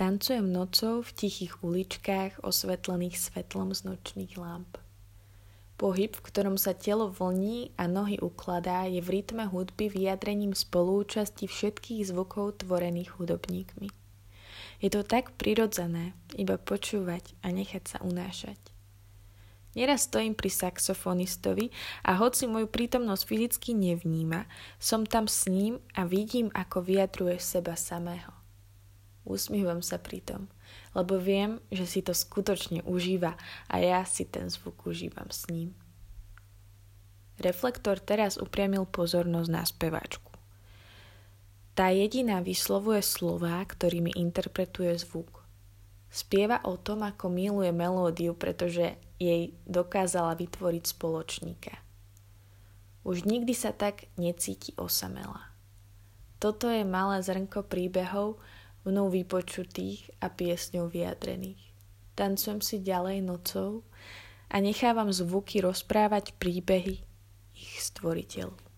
Tancujem nocou v tichých uličkách osvetlených svetlom z nočných lamp. Pohyb, v ktorom sa telo vlní a nohy ukladá, je v rytme hudby vyjadrením spolúčasti všetkých zvukov tvorených hudobníkmi. Je to tak prirodzené, iba počúvať a nechať sa unášať. Neraz stojím pri saxofonistovi a hoci moju prítomnosť fyzicky nevníma, som tam s ním a vidím, ako vyjadruje seba samého. Usmívam sa pritom, lebo viem, že si to skutočne užíva a ja si ten zvuk užívam s ním. Reflektor teraz upriamil pozornosť na speváčku. Tá jediná vyslovuje slová, ktorými interpretuje zvuk. Spieva o tom, ako miluje melódiu, pretože jej dokázala vytvoriť spoločníka. Už nikdy sa tak necíti osamela. Toto je malé zrnko príbehov, mnou vypočutých a piesňou vyjadrených. Tancujem si ďalej nocou a nechávam zvuky rozprávať príbehy ich stvoriteľov.